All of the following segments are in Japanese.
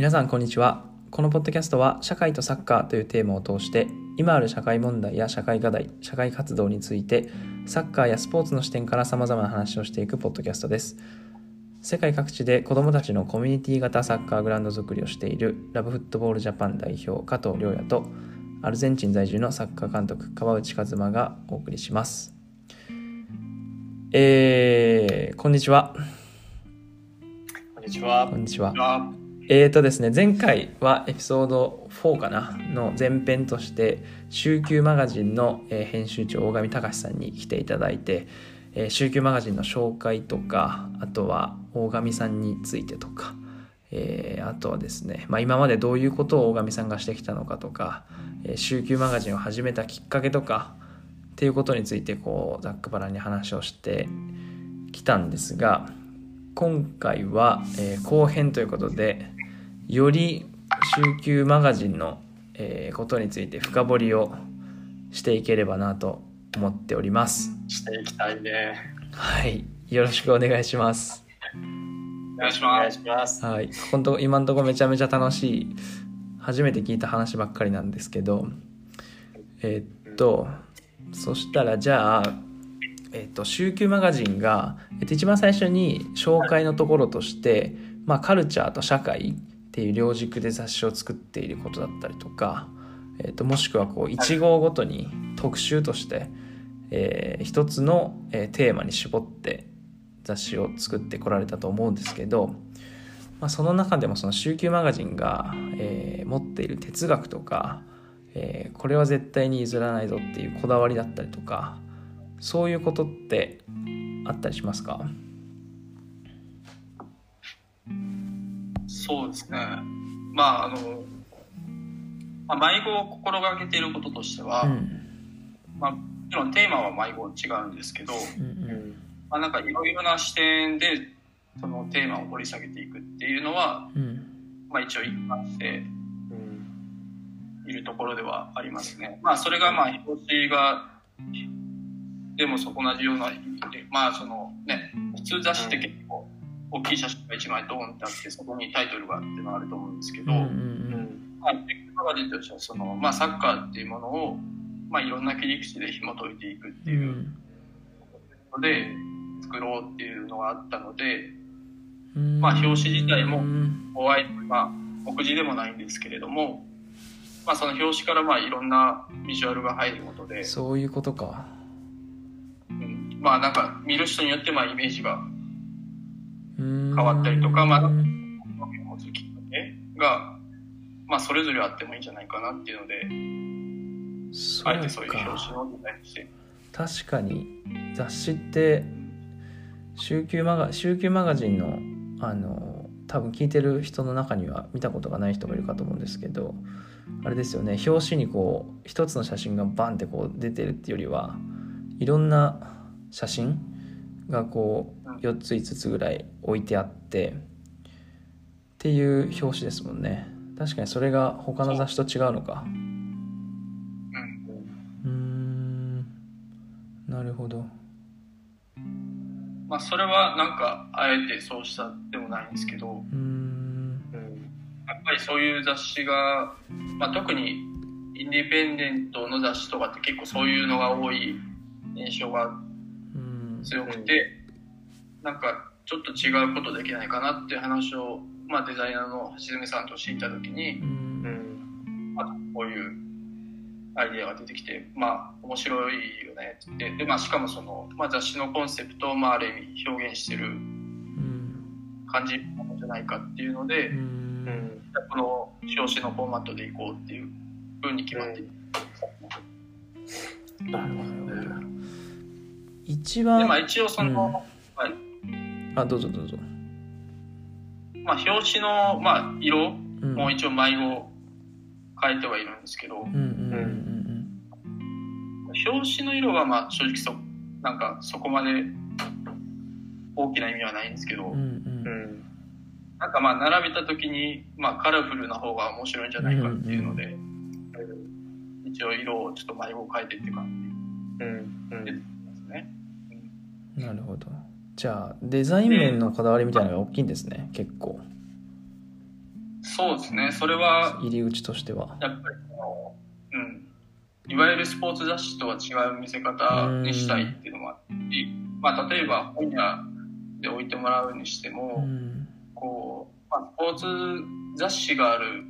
皆さんこんにちはこのポッドキャストは社会とサッカーというテーマを通して今ある社会問題や社会課題社会活動についてサッカーやスポーツの視点から様々な話をしていくポッドキャストです世界各地で子どもたちのコミュニティ型サッカーグラウンド作りをしているラブフットボールジャパン代表加藤亮也とアルゼンチン在住のサッカー監督川内和馬がお送りしますえー、こんにちはこんにちは。こんにちはは。えーとですね、前回はエピソード4かなの前編として週休マガジンの編集長大上隆さんに来ていただいて、えー週休マガジンの紹介とかあとは大上さんについてとか、えーあとはですね、まあ、今までどういうことを大上さんがしてきたのかとか、えー週休マガジンを始めたきっかけとかっていうことについてこうざっくばらんに話をしてきたんですが今回は、えー後編ということでより週休マガジンの、えーことについて深掘りをしていければなと思っておりますしていきたいね。はいよろしくお願いしますお願いします。お願いします。はい本当今のところめちゃめちゃ楽しい初めて聞いた話ばっかりなんですけどえーっとそしたらじゃあえーっと週休マガジンが、えっと、一番最初に紹介のところとして、まあ、カルチャーと社会っていう両軸で雑誌を作っていることだったりとか、えーっともしくはこう1号ごとに特集として、えー一つの、えーテーマに絞って雑誌を作ってこられたと思うんですけど、まあ、その中でもその週休マガジンが、えー持っている哲学とか、えーこれは絶対に譲らないぞっていうこだわりだったりとかそういうことってあったりしますか？そうですね。まあ、あの、まあ、迷子を心がけていることとしては、うんまあ、もちろんテーマは迷子違うんですけど、うんまあ、なんかいろいろな視点で、そのテーマを掘り下げていくっていうのは、うんうんまあ一応一貫しているところではありますね。まあそれがまあ表紙が、でもそこ同じような意味で、まあそのね、普通雑誌って結構大きい写真が一枚ドーンってあって、そこにタイトルがっていうのがあると思うんですけど、うんうんまあ、テックマガジンとしてはその、まあ、サッカーっていうものを、まあ、いろんな切り口で紐解いていくってういうん。ので作ろうっていうのがあったので、うん。まあ表紙自体もうん。お相手まあ目次でもないんですけれども、まあ、その表紙からまあいろんなビジュアルが入ることで、そういうことか。うん。まあなんか見る人によってまあイメージが変変わったりとかまあ持つきっかけが、まあ、それぞれあってもいいんじゃないかなっていうのでそうあえてそういう表か紙のデザインにして。確かに。雑誌って週休マガ週休マガジンのあの多分聞いてる人の中には見たことがない人もいるかと思うんですけどあれですよね。表紙にこう一つの写真がバンってこう出てるっていうよりはいろんな写真がこう4つ5つぐらい置いてあってっていう表紙ですもんね。確かにそれが他の雑誌と違うのか。うん。うーん。なるほど。まあ、それはなんかあえてそうしたでもないんですけどうーん。やっぱりそういう雑誌が、まあ、特にインディペンデントの雑誌とかって結構そういうのが多い印象がうん。強くて、なんかちょっと違うことできないかなっていう話を、まあ、デザイナーの橋爪さんとしていた時にう、ん。あとこういうアイデアが出てきてまあ面白いよね。って言ってで、まあ、しかもその、まあ、雑誌のコンセプトを、まあ、ある意味表現してるうん感じなんじゃないかっていうので、うんこの表紙のフォーマットでいこうっていう風に決まっている、なるほど一でまあ番一応その、はいあどうぞどうぞ。まあ、表紙の、まあ、色うん。も一応迷子を変えてはいるんですけど、うんうんうん表紙の色はまあ正直そなんかそこまで大きな意味はないんですけど、うんうん。うん。なんかまあ並べた時に、まあ、カラフルな方が面白いんじゃないかっていうので、一応色をちょっと迷子を変えてっていう感じ。ですね。なるほどじゃあデザイン面のこだわりみたいなのが大きいんですね結構。そそうですね。それは入り口としては。やっぱりそのうん。いわゆるスポーツ雑誌とは違う見せ方にしたいっていうのもあってまあ例えば本屋で置いてもらうにしても、うん。こう、まあ、スポーツ雑誌がある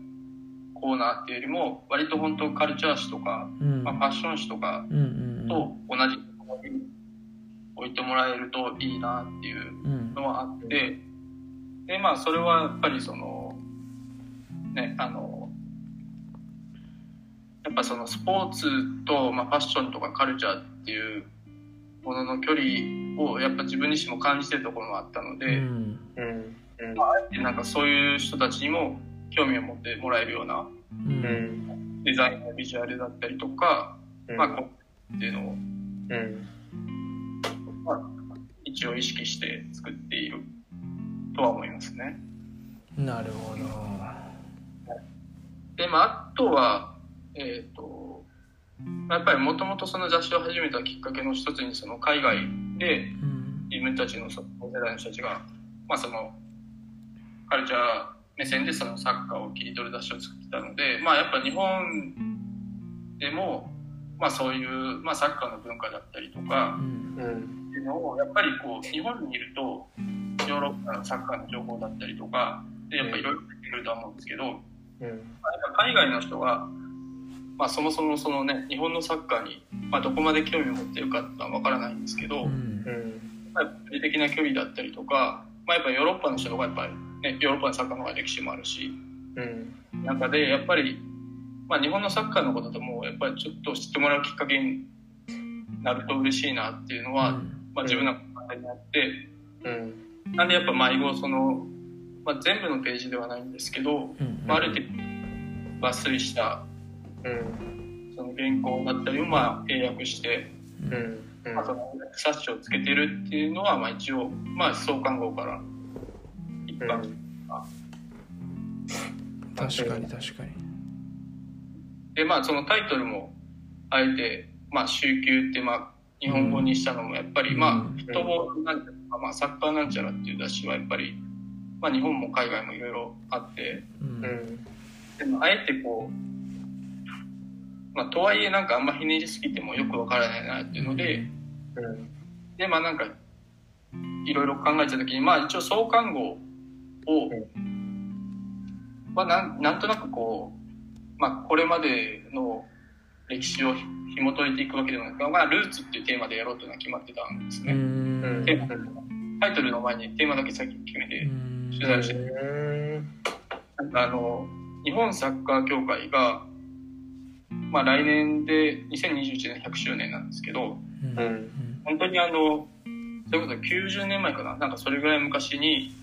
コーナーっていうよりも割と本当カルチャー誌とか、うん。まあ、ファッション誌とかうんうん。と同じ置いてもらえるといいなっていううん。のはあってでまあそれはやっぱりそのねあのやっぱそのスポーツと、まあ、ファッションとかカルチャーっていうものの距離をやっぱ自分自身も感じてるところもあったのうで、ん。うん。うんでなんかそういう人たちにも興味を持ってもらえるようなううん。んデザインのビジュアルだったりとか、うん。まあこうっていうのをうん一応意識して作っているとは思いますね。なるほど。で、まあ、あとは、えっ、と、まあやっぱりもともとその雑誌を始めたきっかけの一つに、その海外でうん。自分たちのその世代の人たちが、まあその、カルチャー目線でそのサッカーを切り取る雑誌を作ってたので、まあやっぱ日本でも、まあそういう、まあサッカーの文化だったりとかう、んいうのをやっぱりこう日本にいるとヨーロッパのサッカーの情報だったりとかでやっぱいろいろ出てくるとは思うんですけど、うん。まあやっぱ海外の人が、まあ、そもそもそのね日本のサッカーに、まあ、どこまで興味を持ってるかってのは分からないんですけど、うん。うんまあ、物理的な距離だったりとか、まあ、やっぱヨーロッパの人がやっぱり、ね、ヨーロッパのサッカーの方が歴史もあるしうん。中でやっぱり、まあ、日本のサッカーのことともやっぱりちょっと知ってもらうきっかけになると嬉しいなっていうのは、まあ、自分の中にあって。うん。なんでやっぱ迷子その、まあ、全部のページではないんですけど、うんまあ、ある程度抜粋したうん。その原稿だったりをまあ英訳して、うん。うん。まあ、その冊子をつけてるっていうのはまあ一応、まあ、創刊号から一般、確かに確かに。でまあそのタイトルもあえて、まあ、週休ってまあ日本語にしたのもやっぱり、まあうんフットボールなんちゃらとか、まあ、サッカーなんちゃらっていう雑誌はやっぱり、まあ、日本も海外もいろいろあってううん。んでもあえてこう、まあ、とはいえなんかあんまひねりすぎてもよくわからないなっていうので、うん。でまあなんかいろいろ考えた時にまあ一応創刊号を、まあ、なんなんとなくこう、まあ、これまでの歴史を紐解いていくわけでもなく、まあ、ルーツっていうテーマでやろうというのは決まってたんですうね、ん。テーマタイトルの前にテーマだけ先に決めてうん。取材をして。うんなんかあの日本サッカー協会が、まあ、来年で2021年100周年なんですけどうん。うん。本当にあのそれこそ90年前かな？なんかそれぐらい昔に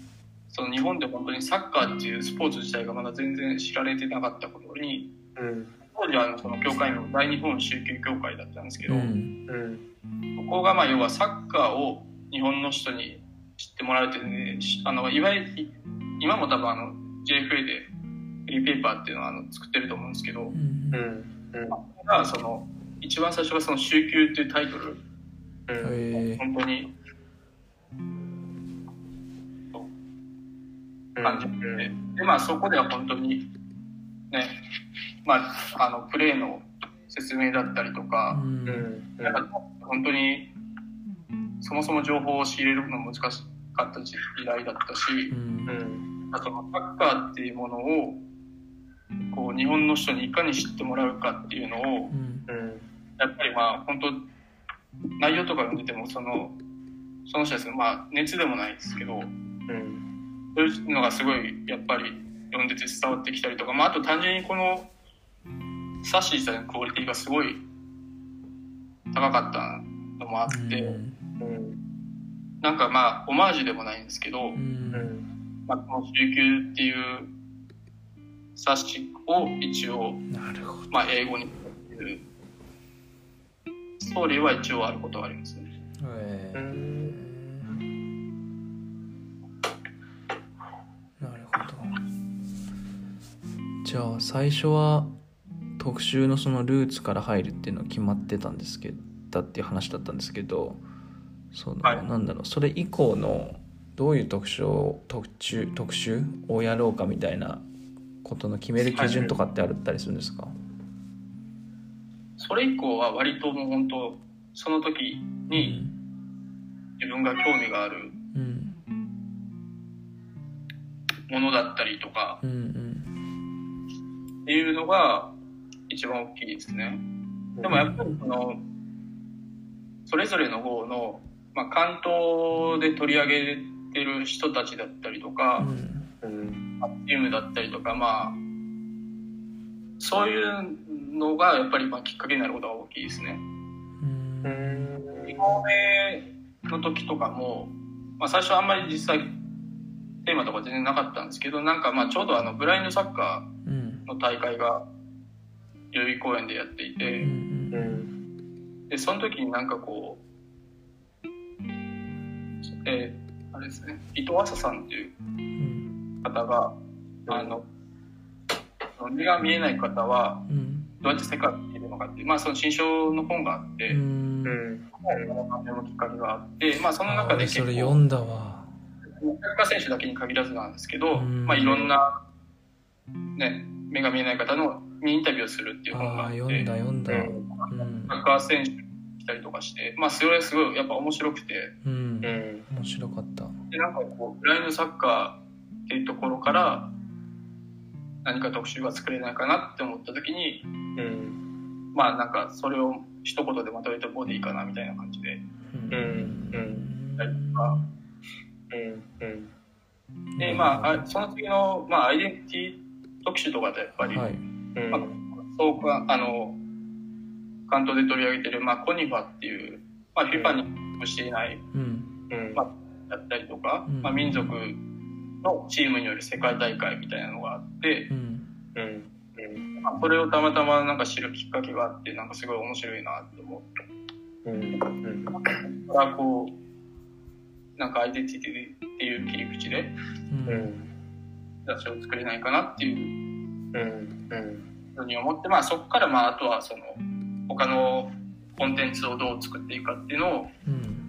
その日本で本当にサッカーっていうスポーツ自体がまだ全然知られてなかった頃にうん当時はあのその協会の大日本宗教協会だったんですけど、うん。うんここがまあ要はサッカーを日本の人に知ってもらうっていうねしあのいわゆる今も多分あの JFA でフリーペーパーっていうのはあの作ってると思うんですけど、うん。うんうんがその一番最初がその「週休」っていうタイトル。うん本当に感じて、でまあそこでは本当にねまああのプレーの説明だったりとうか、うん。ん。なんか本当にそもそも情報を仕入れるの難しかった時代だったし、うん。うんあとサッカーっていうものをこう日本の人にいかに知ってもらうかっていうのをうん。うん。やっぱりまあ本当内容とか読んでてもそのその人たちのまあ熱でもないですけどうん。そういうのがすごいやっぱり読んでて伝わってきたりとか、まあ、あと単純にこのサッシ自体のクオリティがすごい高かったのもあって、うん。うんなんかまあオマージュでもないんですけど、うん。うんまあ、この「週休」っていう冊子を一応、なるほど。まあ、英語にするストーリーは一応あることがありますね。へえなるほど。じゃあ最初は特集のそのルーツから入るっていうのは決まってたんですけどだっていう話だったんですけどその、はい。なんだろうそれ以降のどういう特集を特集特集をやろうかみたいなことの決める基準とかってあったりするんですか、それ以降は割ともう本当その時に自分が興味があるうん。ものだったりとかっていうのが一番大きいですね。でもやっぱりそのそれぞれの方の、まあ、関東で取り上げてる人たちだったりとか、うんうんチームだったりとかまあそういうのがやっぱりまあきっかけになることが大きいですね。うんうん2号目の時とかも、まあ、最初あんまり実際テーマとか全然なかったんですけどなんかまあちょうどあのブラインドサッカうんーの大会が代々木公園でやっていて、うん。うん。でその時になんかこうえーあれですね伊藤麻さんっていううん。方があの目が見えない方はうん。どうやって世界を見てるのかっていう、まあ、その新書の本があって、うん。うん本を読むきっかけがあって、まあ、その中で結構れ読んだわ。サッカー選手だけに限らずなんですけど、うん。まあ、いろんな、ね、目が見えない方のにインタビューをするっていう本があって読んだ読んだ。ううん。サッカー選手来たりとかして、まあ、それすごいやっぱ面白くて。うん。うん。面白かった。でなんかこうブラインドサッカーっていうところから何か特集が作れないかなって思った時にうん。まあなんかそれを一言でまとめたボディかなみたいな感じで。うん。やったりとか。うん。うん。でまああその次の、まあ、アイデンティティ特集とかでやっぱり、はいうん。まあ、そうかあの関東で取り上げてる、まあ、コニファっていう、まあ、FIFA に属していないうん。うん。まだったりとか、うん。まあ、民族のチームによる世界大会みたいなのがあって、うん。うん。うん。まあ、それをたまたまなんか知るきっかけがあってなんかすごい面白いなって思って。うん。うん。だからこうなんかアイデンティティっていう切り口でうん。うん雑誌を作れないかなっていうふうに思って、まあ、そこからまああとはその他のコンテンツをどう作っていくかっていうのを、うん。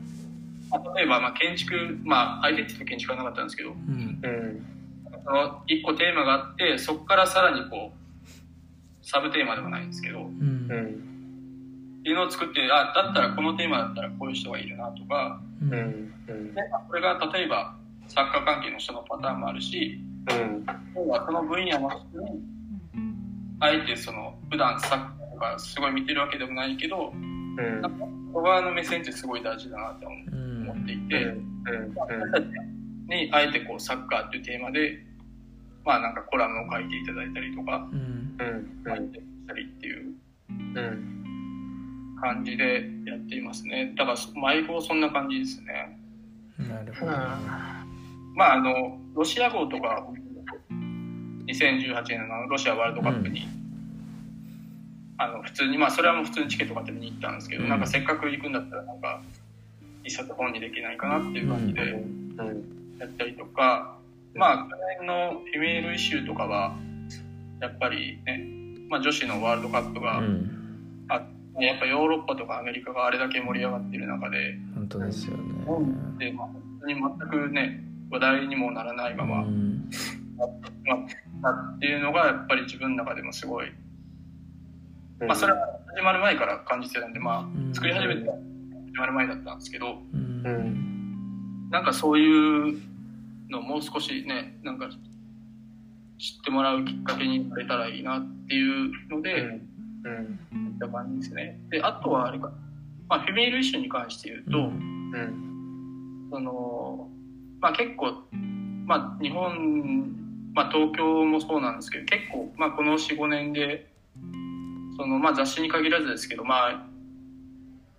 まあ、例えばまあ建築まあアイデンティティと建築はなかったんですけどうん。うんその一個テーマがあってそこからさらにこうサブテーマではないんですけどっうん。うんていうのを作ってあだったらこのテーマだったらこういう人がいるなとかうん。うんうん。でこれが例えばサッカー関係の人のパターンもあるしうん。要はその分野の人にあえてその普段サッカーとかすごい見てるわけでもないけどうん。なん。か外側の目線ってすごい大事だなって思っていて、にあえてこうサッカーっていうテーマでまあなん。かコラムを書いていただいたりとかうん。うん。書いてしたりっていううん。感じでやっていますねだから毎号そん。な感じですねなるほどまああのロシア号とか2018年のロシアワールドカップに、あの普通にまあそれはもう普通にチケット買って見に行ったんですけど、うん。なんかせっかく行くんだったらなんか一冊本にできないかなっていう感じでうん。やったりとか、まあ去年の Female Issue とかはやっぱりね、まあ、女子のワールドカップが、うん。あやっぱヨーロッパとかアメリカがあれだけ盛り上がってる中で本当ですよね。で、まあ、本当に全くね話題にもならないまま、うん。なっていうのがやっぱり自分の中でもすごい、まあ、それは始まる前から感じてたんで、まうん。あ、作り始めて始まる前だったんですけどうん。うん。なんかそういうのをもう少しねなんか知ってもらうきっかけになれたらいいなっていうので、うん。いった感じですね。であとはあれか、まあ、 Female Issue に関して言うと、うん。そのまあ結構、まあ、日本、まあ、東京もそうなんですけど結構、まあ、この45年でその、まあ、雑誌に限らずですけど、まあ、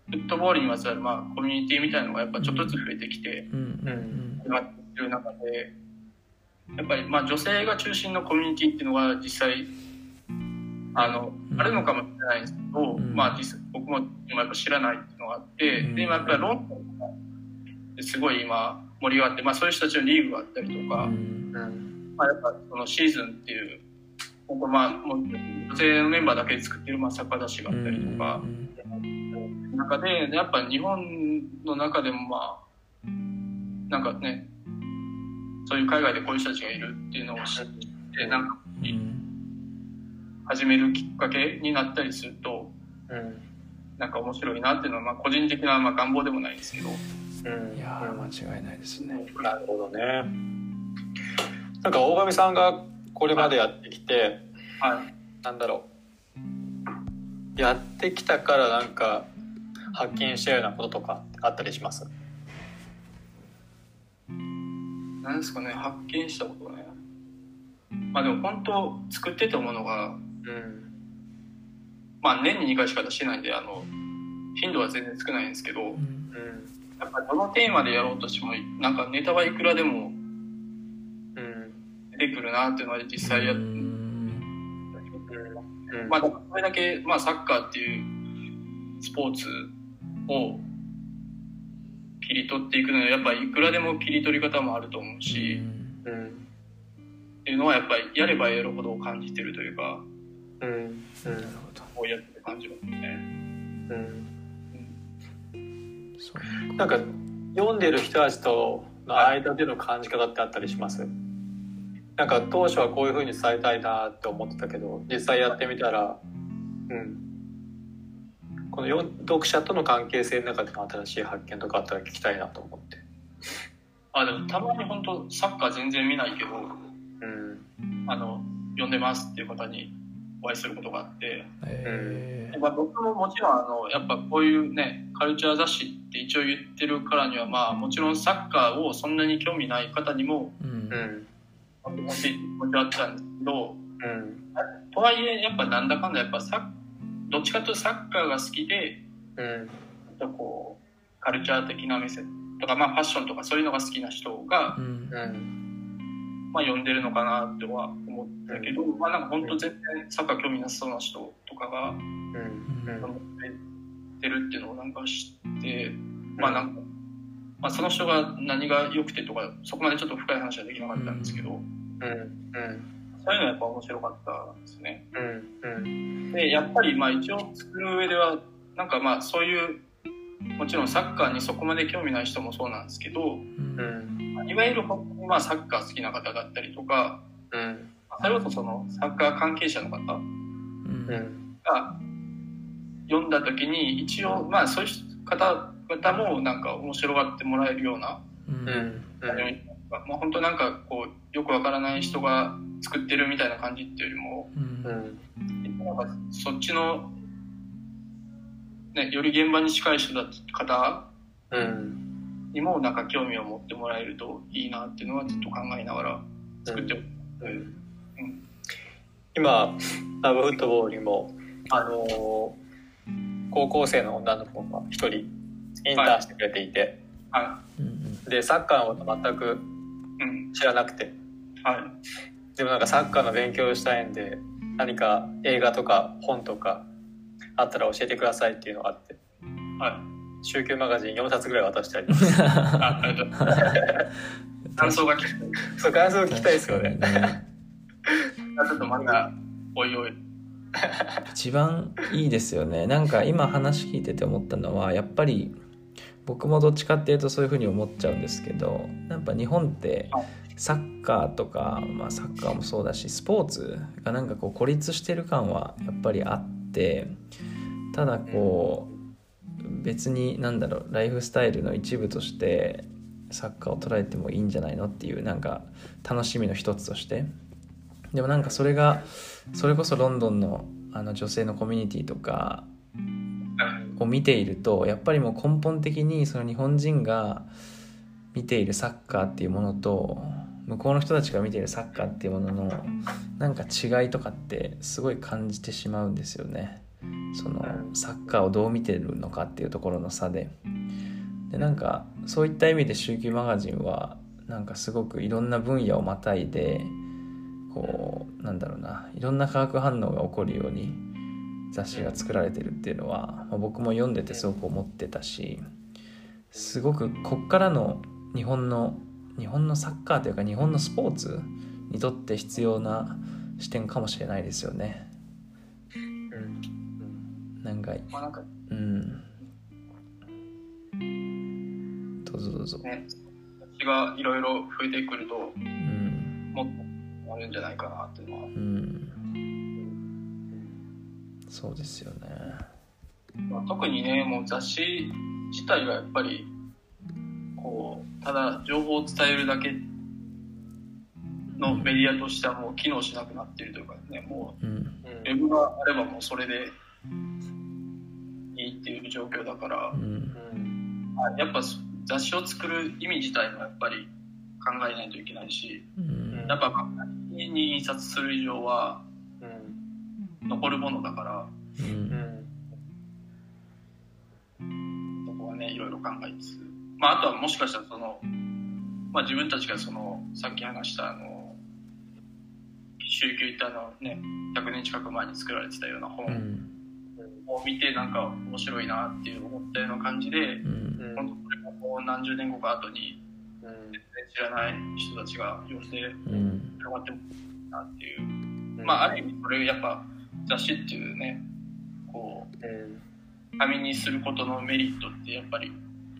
フットボールにまつわる、まあ、コミュニティみたいなのがやっぱちょっとずつ増えてきてうんうん始まってる中でやっぱり、まあ、女性が中心のコミュニティっていうのが実際あの、うんあるのかもしれないんですけど、うん。まあ、実際僕も今やっぱ知らないっていうのがあって、うん。で今やっぱりロンドンとかですごい今盛り上がって、まあ、そういう人たちのリーグがあったりとか、うん。うんまあ、やっぱそのシーズンっていう本当まあもう女性のメンバーだけで作ってるまあサッカー雑誌があったりとか、中でやっぱ日本の中でもまあなんかねそういう海外でこういう人たちがいるっていうのを知ってでなんかうん始めるきっかけになったりするとうん。なんか面白いなっていうのはまあ個人的なまあ願望でもないんですけどうん。いやー間違いないですね。なるほどね。なんか大神さんがこれまでやってきてはい。なんだろう。やってきたからなんか発見したようなこととかあったりします？なんですかね発見したことね。まあでも本当作ってたものがうん。まあ年に2回しか出してないんであの頻度は全然少ないんですけどうんうんやっぱどのテーマでやろうとしてもなんかネタはいくらでもうん出てくるなっていうのは実際やっうて、ん。うん。まあだからそれだけ、まあ、サッカーっていうスポーツを切り取っていくのはやっぱりいくらでも切り取り方もあると思うし、うんっていうのはやっぱりやればやるほど感じてるというかうん。なるほどこうやってる感じますね。うんなんか読んでる人たちとの間での感じ方ってあったりします？なんか当初はこういうふうに伝えたいなって思ってたけど実際やってみたらうん。このよ読者との関係性の中での新しい発見とかあったら聞きたいなと思って。あでもたまに本当サッカー全然見ないけどうん。あの読んでますっていう方にお会いすることがあって、えまあ、僕ももちろんあのやっぱこういうねカルチャー雑誌って一応言ってるからにはまあもちろんサッカーをそんなに興味ない方にもーうん。うん。読んでほしいって気持ちはあったんですけどうん。とはいえやっぱなんだかんだやっぱサどっちかというとサッカーが好きでうん。とこうカルチャー的な目線とかまあファッションとかそういうのが好きな人がうん。うんまあ、読んでるのかなっては思ったけど、まあなんか本当全然サッカー興味なさそうな人とかがうん。うん。読んでるっていうのをなんか知って、まあなんか、まあその人が何が良くてとか、そこまでちょっと深い話はできなかったんですけど、うん。うん。そういうのはやっぱ面白かったですね。うん。うん。で、やっぱりまあ一応作る上では、なんかまあそういう、もちろんサッカーにそこまで興味ない人もそうなんですけど、うんうんいわゆる本当にまあサッカー好きな方だったりとか、うん。それこそそのサッカー関係者の方が読んだ時に一応まあそういう方々もなんか面白がってもらえるようなうん。まあ本当なんかこうよくわからない人が作ってるみたいな感じっていうよりもうん。なん。かそっちの、ね、より現場に近い人だ方うんにもなんか興味を持ってもらえるといいなっていうのはずっと考えながら作ってうん。今ラブフットボールにもあのー高校生の女の子が一人インターンしてくれていて、はうんでサッカーのこと全くい、うん。知らなくて。はい。でもなんかサッカーの勉強をしたいんで何か映画とか本とかあったら教えてくださいっていうのがあって。はい週休マガジン4冊ぐらい渡してあります。感想が聞きたい。そう感想聞きたいですよね。ちょっとまたおいおい。一番いいですよね。なんか今話聞いてて思ったのはやっぱり僕もどっちかっていうとそういうふうに思っちゃうんですけどやっぱ日本ってサッカーとか、まあ、サッカーもそうだしスポーツがなんかこう孤立してる感はやっぱりあってただこう別になんだろうライフスタイルの一部としてサッカーを捉えてもいいんじゃないのっていうなんか楽しみの一つとしてでもなんかそれがそれこそロンドンのあの女性のコミュニティとかを見ているとやっぱりもう根本的にその日本人が見ているサッカーっていうものと向こうの人たちが見ているサッカーっていうもののなんか違いとかってすごい感じてしまうんですよね。そのサッカーをどう見てるのかっていうところの差で。でなんかそういった意味で「週休マガジン」はなんかすごくいろんな分野をまたいでこうなんだろうないろんな化学反応が起こるように雑誌が作られてるっていうのは、まあ、僕も読んでてすごく思ってたしすごくこっからの日本の日本のサッカーというか日本のスポーツにとって必要な視点かもしれないですよね。うんなんかまあなんかうん。どうぞどうぞ。ね私がいろいろ増えてくるとうん。もっとるんじゃないかなっていうのは。うん。そうですよね。まあ、特にねもう雑誌自体がやっぱりこうただ情報を伝えるだけのメディアとしてはもう機能しなくなっているというかねもうん。うウェブがあればもうそれでいいっていう状況だから。う、ん。うんまあやっぱ雑誌を作る意味自体もやっぱり考えないといけないしうん。やっぱ紙に印刷する以上はうん。残るものだからううん。んそこはねいろいろ考えつつ、まあ、あとはもしかしたらその、まあ、自分たちがそのさっき話したあの宗教ってあのね100年近く前に作られてたような本。うんを見てなんか面白いなっていう思ったような感じでうん。本当ももう何十年後か後にうん。全然知らない人たちが寄せうん。広がってもいいなっていう。まあある意味これやっぱ雑誌っていうねこううん。紙にすることのメリットってやっぱり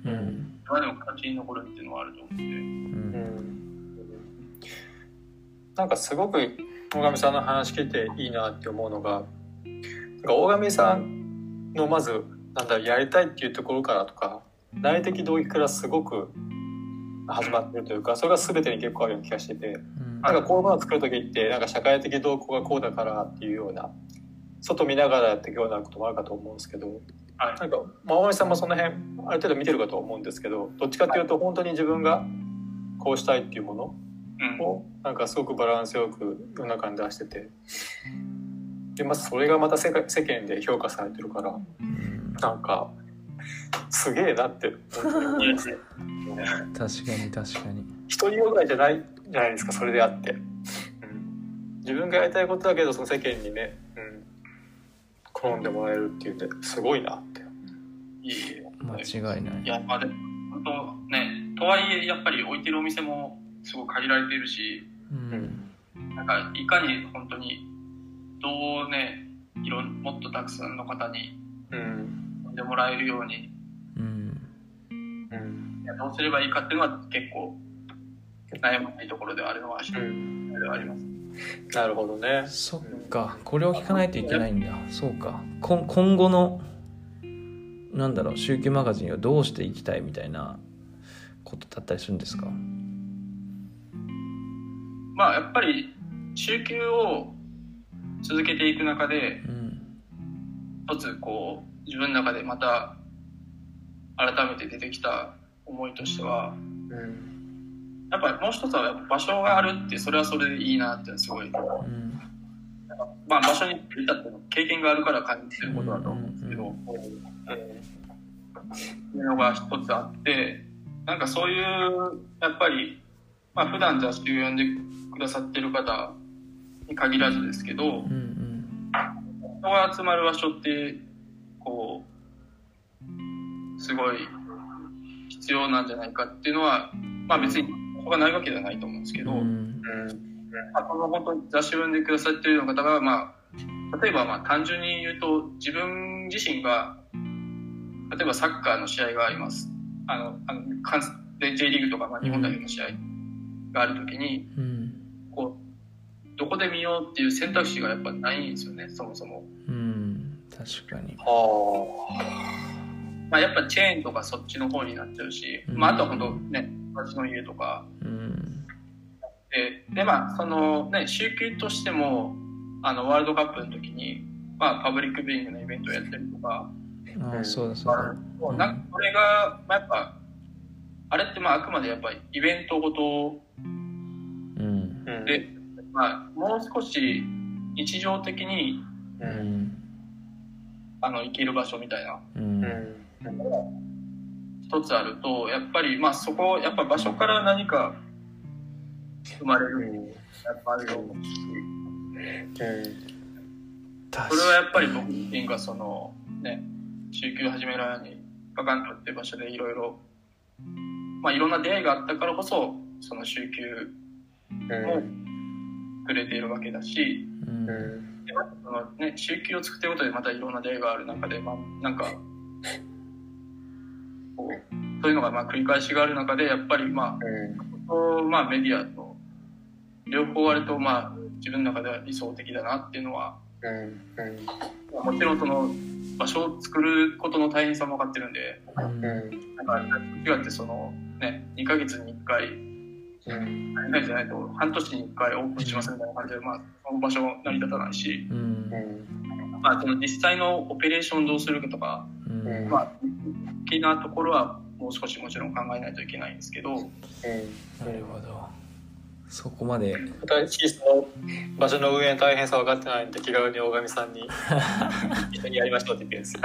うん。今でも形に残るっていうのはあると思うんで。うん。なんかすごく大上さんの話聞いていいなって思うのがなんか大上さんのまずなんだろうやりたいっていうところからとか内的動機からすごく始まってるというかそれが全てに結構あるような気がしててうん。なんかこういうものを作る時ってなんか社会的動向がこうだからっていうような外見ながらやっていくようなこともあるかと思うんですけどはい。なんかまあ大上さんもその辺ある程度見てるかと思うんですけどどっちかというと本当に自分がこうしたいっていうものうん。をなんかすごくバランスよく世の中に出しててでまずそれがまた世界世間で評価されてるからうん。なんかすげえなって。思いますね確かに確かに。独りよがいじゃないじゃないですかそれであって、うん、自分がやりたいことだけどその世間にね、うん、好んでもらえるっていうんですごいなって。いえいえ間違いない。いやまあでも本当ねとはいえやっぱり置いてるお店もすごい限られているしうん。なんかいかに本当にどうねいろんもっとたくさんの方にうん。飲んでもらえるように。うん。うんいやどうすればいいかっていうのは結構悩まないところではあるのは一つうん。ではあります。なるほどね。そっか。これを聞かないといけないんだ。そうか。こ今後のなんだろう宗教マガジンをどうしていきたいみたいなことだったりするんですか？まあやっぱり週休を続けていく中でうん。一つこう自分の中でまた改めて出てきた思いとしてはうん。やっぱりもう一つは場所があるってそれはそれでいいなってすごい、うん。まあ、場所に行ったって経験があるから感じてることだと思うんですけど、うんっていうのが一つあってなんかそういうやっぱり、まあ普段雑誌を読んでくださってる方に限らずですけど、うんうん人が集まる場所ってこうすごい必要なんじゃないかっていうのはまあ別にそこがないわけではないと思うんですけど、うん。まあ、この本当に雑誌を読んでくださっているような方が、まあ、例えばまあ単純に言うと自分自身が例えばサッカーの試合があります。あのあの J リーグとかまあ日本代表の試合がある時にうんどこで見ようっていう選択肢がやっぱないんですよねそもそも、うん確かに。はまあ、やっぱチェーンとかそっちの方になっちゃうし、うん。まあ、あとは本当ね私の家とか。うん。ででまあそのね週休としてもあのワールドカップの時に、まあ、パブリックビューイングのイベントをやったりとか、ああそうだそうだ。もうなんかそれが、まあ、やっぱあれってまああくまでやっぱりイベントごとまあ、もう少し日常的にううん。んあの行ける場所みたいな。うん。うん一つあるとやっぱりまあそこやっぱ場所から何か生まれるやっぱあると思うし。確それはやっぱり僕自身がそのね中級始める前にバカントっていう場所でいろいろまあいろんな出会いがあったからこそその週休もくれているわけだし、うん。でまたそのね、週休を作ってことでまたいろんな出会いがある中で、まあ、なんかこうそういうのがまあ繰り返しがある中でやっぱりまあこうまあメディアの両方割とまあ自分の中では理想的だなっていうのはうん。うん。もちろんその場所を作ることの大変さも分かってるんでうん。うんなんか違ってそのね2ヶ月に1回うん。2ヶ月じゃないと半年に1回オープンしますみたいな感じで、まあ、その場所成り立たないし、うん。うん。まあ、その実際のオペレーションどうするかとか、うん。うん。まあ、的なところはもう少しもちろん。考えないといけないん。ですけど、なるほどそこまで私その場所の運営の大変さ分かってないん。で気軽に大神さん。に一緒にやりましょうって言ってるん。ですよ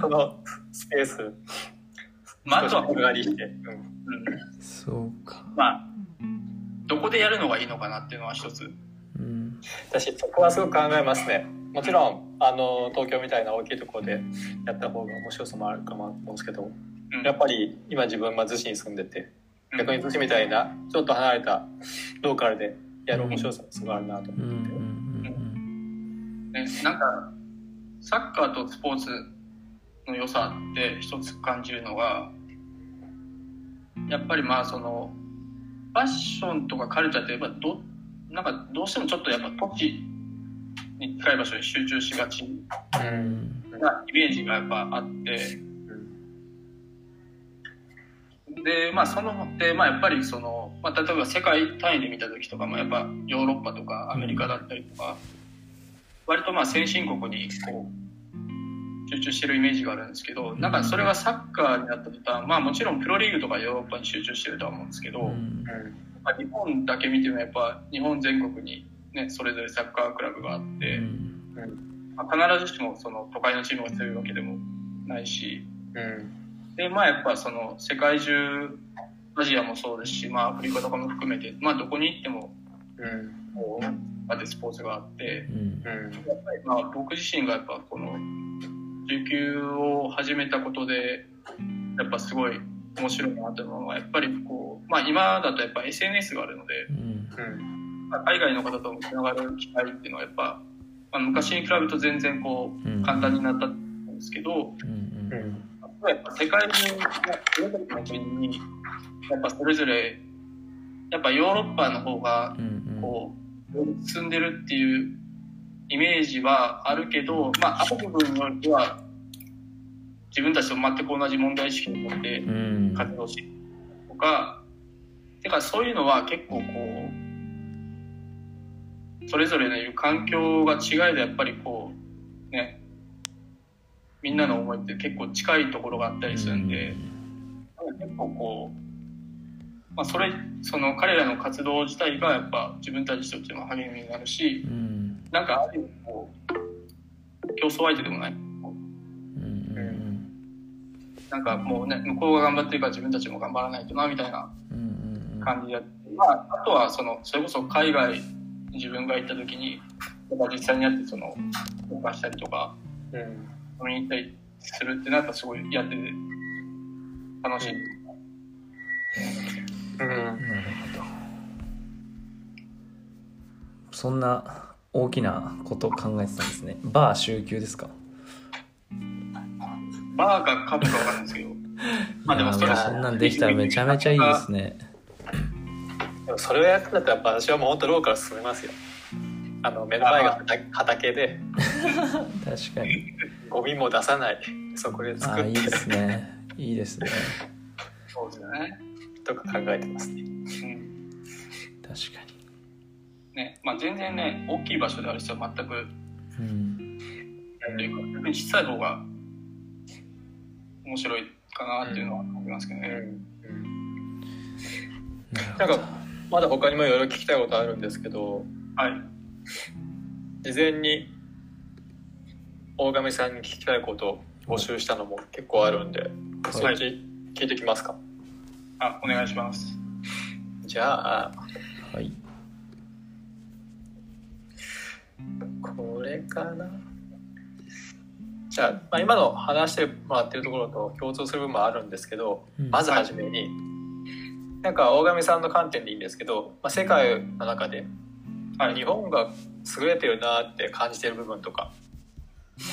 そのスペースまあ、あとは少し、上がりして、うん。うん。そうか。まあ、どこでやるのがいいのかなっていうのは一つ。うん私そこはすごく考えますね。もちろんあの東京みたいな大きいところでやった方が面白さもあるかも思うんですけどうん。やっぱり今自分は逗子に住んでてうん。逆に逗子みたいなちょっと離れたローカルでやる面白さもすごいあるなと思って、うん。ね、なんかサッカーとスポーツの良さって一つ感じるのがやっぱりまあそのファッションとかカルチャーってやっぱどなんかどうしてもちょっとやっぱ土地に近い場所に集中しがちなイメージがやっぱあって。でまあそのでまあやっぱりその、まあ、例えば世界単位で見た時とかもやっぱヨーロッパとかアメリカだったりとか、割とまあ先進国にこう集中してるイメージがあるんですけどなんかそれがサッカーになった途端まあもちろんプロリーグとかヨーロッパに集中してるとは思うんですけど、うん。まあ日本だけ見てもやっぱ日本全国にねそれぞれサッカークラブがあって、まあ、必ずしもその都会のチームが強いわけでもないしうん。でまあやっぱその世界中アジアもそうですし、まあ、アフリカとかも含めて、まあ、どこに行ってもうん。こうあってスポーツがあってうん。うん。やっぱりまあ僕自身がやっぱこの琉球を始めたことでやっぱすごい面白いなと思うのはやっぱりこう、まあ、今だとやっぱ SNS があるので、うん。うんまあ海外の方ともつながる機会っていうのはやっぱ、まあ、昔に比べると全然こううん。簡単になったんですけど、うん。うん。やっぱ世界中のそれぞれの国にやっぱそれぞれやっぱヨーロッパの方がうん。こう進ん。でるっていうイメージはあるけど、まあ、ある部分には自分たちと全く同じ問題意識を持ってうん。活動してるとか、てかそういうのは結構こうそれぞれのいる環境が違いでやっぱりこうねみんなの思いって結構近いところがあったりするんで、結構こう、まあ、それその彼らの活動自体がやっぱ自分たちにとっても励みになるしうんなんかある意味こう競争相手でもない。うんうんなんかもうね向こうが頑張ってるから自分たちも頑張らないとなみたいな感じでやって、まあ、あとはそのそれこそ海外に自分が行った時にやっぱ実際にやってその動かしたりとかうん飲みに行ったりするってなったらすごいやってて楽しい。うん。なるほど。そんな大きなことを考えてたんですね。バー週休ですか？バーかカフェかわかんないですけど。まあでもそれそんなんできたらめちゃめちゃいいですね。でもそれをやったらやっぱ私はもう本当ローカル進めますよ。あの目の前が畑畑で。確かに。ゴミも出さない。そこであ作って。あいいですね。いいですね。そうですよね。とか考えてますね。うん。確かね、まあ全然ね、大きい場所である必要は全くにうんというか、逆に小さい方が面白いかなっていうのは思いますけどね。なるなんほどかまだ他にもいろいろ聞きたいことあるんですけどはい。事前に大神さんに聞きたいことを募集したのも結構あるんで、そっち聞いてきますか？あ、お願いします。じゃあはいこれかな。じゃあ、まあ、今の話してもらってるところと共通する部分もあるんですけど、うん。まずはじめに、なんか大神さんの観点でいいんですけど、まあ、世界の中で、はい。日本が優れてるなって感じてる部分とか優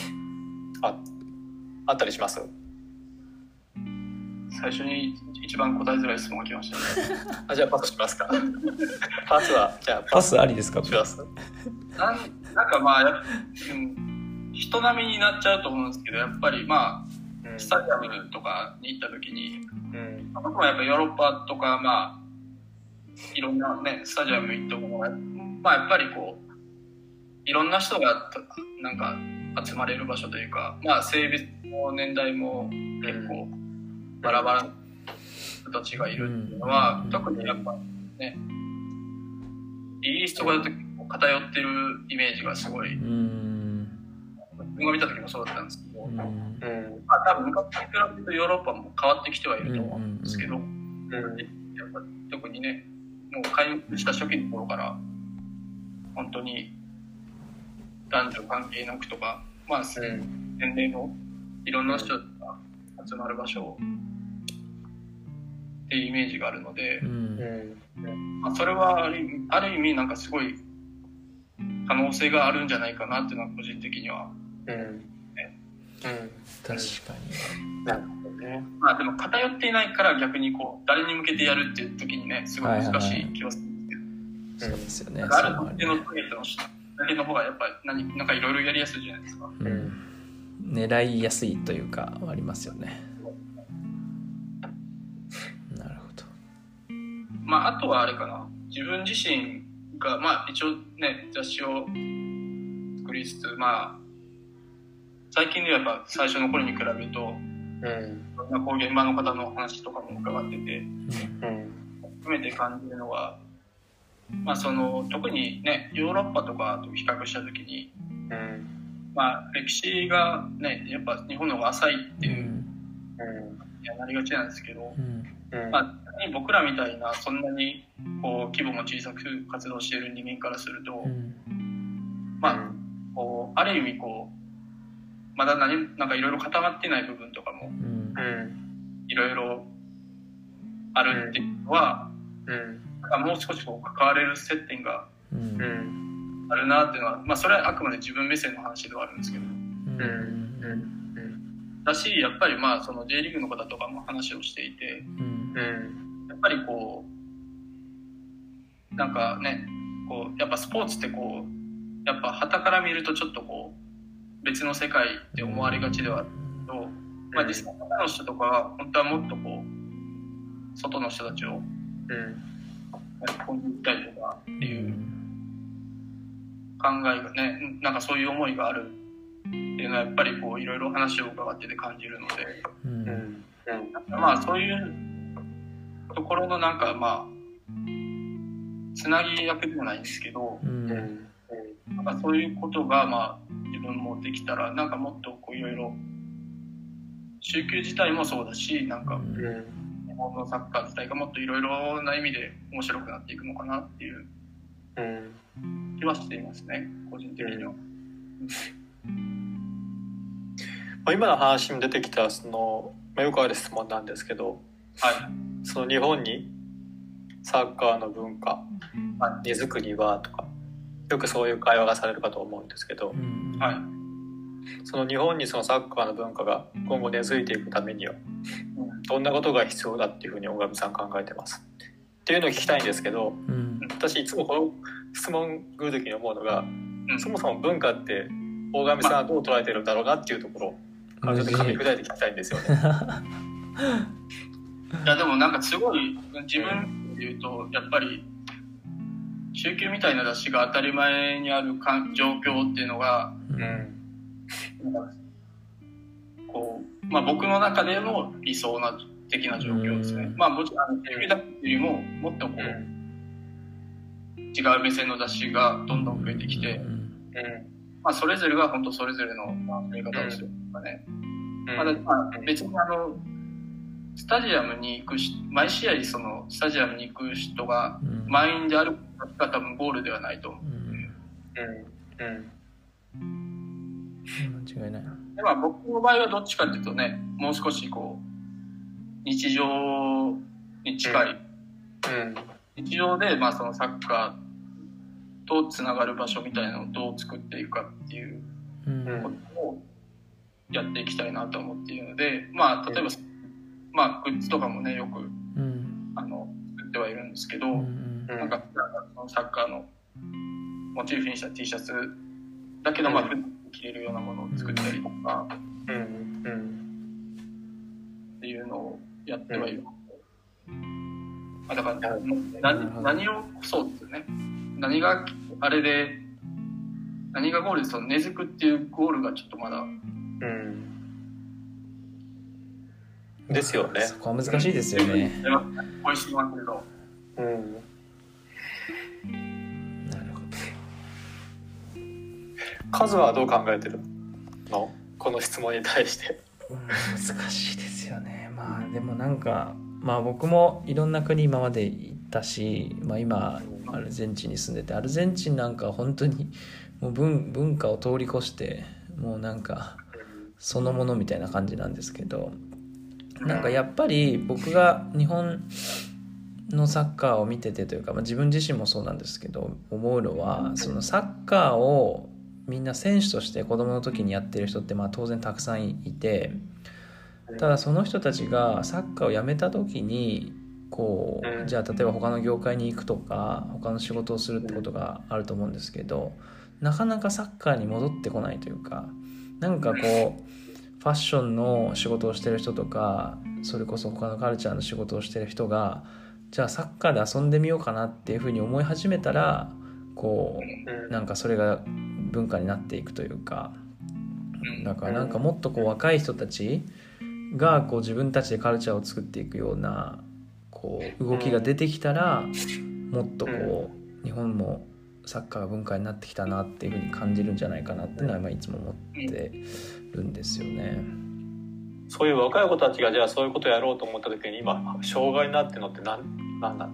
ああったりします？最初に一番答えづらい質問が来ましたね。あじゃあパスしますか。パスはじゃあパスありですか？しますなんなんかまあうん、人並みになっちゃうと思うんですけど、やっぱりまあ、スタジアムとかに行った時に、うん。僕もやっぱヨーロッパとか、まあ、いろんなね、スタジアム行っても、まあやっぱりこう、いろんな人がたなんか集まれる場所というか、まあ性別も年代も結構バラバラな人たちがいるっていうのは、うん特にやっぱね、イギリスとかだと結構偏ってるイメージがすごい、うん。自分が見た時もそうだったんですけど、うん。まうん。あ多分昔に比べるとヨーロッパも変わってきてはいると思うんですけど、うん。やっぱ特にね、もう開幕した初期の頃から、本当に男女関係なくとか、まあ、うん。年齢のいろんな人が集まる場所っていうイメージがあるのでう、うん。んまあ、それはある意味ある意味なんかすごい可能性があるんじゃないかなっていうのは個人的には。うん。うん確かに。なるほどね。まあでも偏っていないから逆にこう誰に向けてやるっていう時にねすごい難しい気はするんですけど、そうですよね。ある特定のターゲットの人だけの方がやっぱり何なんかいろいろやりやすいじゃないですか。うん。狙いやすいというかありますよねまああとはあれかな。自分自身がまあ一応ね雑誌を作りつつまあ最近ではやっぱ最初の頃に比べるとうん。いろんなこう現場の方の話とかも伺っててうん。うん含めて感じるのはまあその特にねヨーロッパとかと比較した時にうん。まあ歴史がねやっぱ日本の方が浅いってういうんにはなりがちなんですけど、うん。うん。まあ、僕らみたいなそんなにこう規模も小さく活動している人間からすると、うん。まあこうある意味こうまだ何なんかいろいろ固まってない部分とかもいろいろあるっていうのは、うん。もう少しこう関われる接点がうん。うん。あるなっていうのは、まあ、それはあくまで自分目線の話ではあるんですけど。うん。うんだしやっぱりまあその J リーグの方とかも話をしていてうん。うん。やっぱりこうなんかねこうやっぱスポーツってこうやっぱ旗から見るとちょっとこう別の世界って思われがちではあるけど、まあ、実際中の人とかは本当はもっとこう外の人たちをうんこんに行ったりとかってういうん。考えがねなんかそういう思いがあるっていうのはやっぱりこういろいろ話を伺ってて感じるので。うん。うん。まあそういうところのなんかまあつなぎ役でもないんですけどうん。うん。なんかそういうことがまあ自分もできたらなんかもっとこういろいろ宗教自体もそうだしなんかうん。日本のサッカー自体がもっといろいろな意味で面白くなっていくのかなっていううん。気はしていますね個人的には。まあ今の話に出てきたその、まあ、よくある質問なんですけどはい。その日本にサッカーの文化根付くにはとかよくそういう会話がされるかと思うんですけどうん。はい。その日本にそのサッカーの文化が今後根付いていくためにはどんなことが必要だっていうふうに大上さん考えてます。っていうのを聞きたいんですけどうん。私いつもこの質問来る時に思うのがうんそもそも文化って大上さんはどう捉えてるんだろうなっていうところをちょっと噛み砕いて聞きたいんですよね。いやでもなんかすごい自分で言うとやっぱり宗教みたいな雑誌が当たり前にあるかん状況っていうのがうん。こう、まあ、僕の中での理想な的な状況ですね。うん。まあもちろんテレビだけよりももっとこう、うん違う目線の雑誌がどんどん増えてきて、うん。まあ、それぞれが本当それぞれのまあ見方をする。とかね。うん。まだまあ別にあのスタジアムに行くし毎試合そのスタジアムに行く人がうん。満員であることが多分ゴールではないと思う。うん。うん。うん間違いないな。でまあ僕の場合はどっちかっていうとねもう少しこう日常に近い、うん。日常でまあそのサッカーとつながる場所みたいなのをどう作っていくかっていううんうん。ことをやっていきたいなと思っているのでまあ例えばまあグッズとかもねよくうん。あの作ってはいるんですけど、うんうんなんかそのサッカーのモチーフにした T シャツだけどまあうん普段着れるようなものを作ったりとかうんうんっていうのをやってはいるあ、だから何何をそうですよね。何があれで何がゴールでその根付くっていうゴールがちょっとまだうん。ですよね。そこは難しいですよね。美味しいますけど。うん。なるほど。数はどう考えてるの？この質問に対して。うん難しいですよね。まあでもなんかまあ僕もいろんな国今まで行ったし、まあ、今アルゼンチンに住んでてアルゼンチンなんか本当にもう文文化を通り越してもうなんかそのものみたいな感じなんですけどなんかやっぱり僕が日本のサッカーを見ててというか、まあ、自分自身もそうなんですけど思うのはそのサッカーをみんな選手として子供の時にやってる人ってまあ当然たくさんいてただその人たちがサッカーをやめた時にこううん。じゃあ例えば他の業界に行くとか他の仕事をするってことがあると思うんですけどなかなかサッカーに戻ってこないというかなんかこうファッションの仕事をしてる人とかそれこそ他のカルチャーの仕事をしてる人がじゃあサッカーで遊んでみようかなっていうふうに思い始めたらこうなんかそれが文化になっていくというかだからなんかもっとこう若い人たちがこう自分たちでカルチャーを作っていくようなこう動きが出てきたらもっとこう日本もサッカーが文化になってきたなっていうふうに感じるんじゃないかなっていうのはまあいつも思ってるんですよね。そういう若い子たちがじゃあそういうことをやろうと思った時に今障害になってるのって何何なの？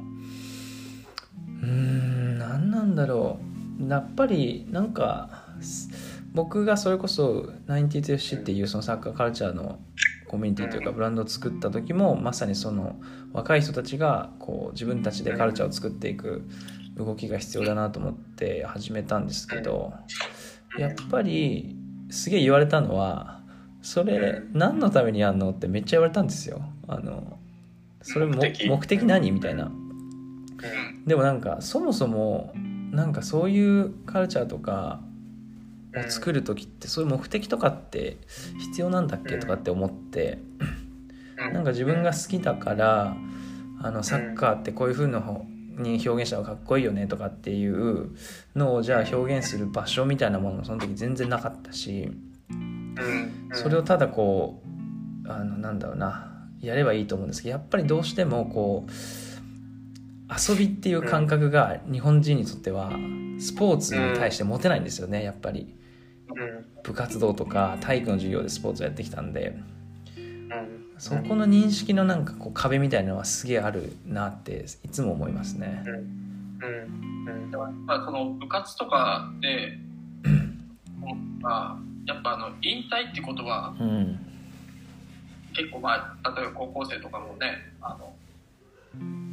うーん何なんだろう。やっぱりなんかす僕がそれこそ 90FC っていうそのサッカーカルチャーのコミュニティというかブランドを作った時もまさにその若い人たちがこう自分たちでカルチャーを作っていく動きが必要だなと思って始めたんですけどやっぱりすげえ言われたのはそれ何のためにやんのってめっちゃ言われたんですよ。あのそれも目的？何？みたいな。でもなんかそもそもなんかそういうカルチャーとかを作る時ってそういう目的とかって必要なんだっけ？とかって思ってなんか自分が好きだからあのサッカーってこういう風のに表現したらかっこいいよねとかっていうのをじゃあ表現する場所みたいなものもその時全然なかったしそれをただこうあのなんだろうなやればいいと思うんですけどやっぱりどうしてもこう遊びっていう感覚が日本人にとってはスポーツに対して持てないんですよねやっぱり。部活動とか体育の授業でスポーツをやってきたんでそこの認識のなんかこう壁みたいなのはすげえあるなっていつも思いますね。だからやっぱその部活とかで思ったやっぱあの引退って言葉うん結構まあ例えば高校生とかもねあの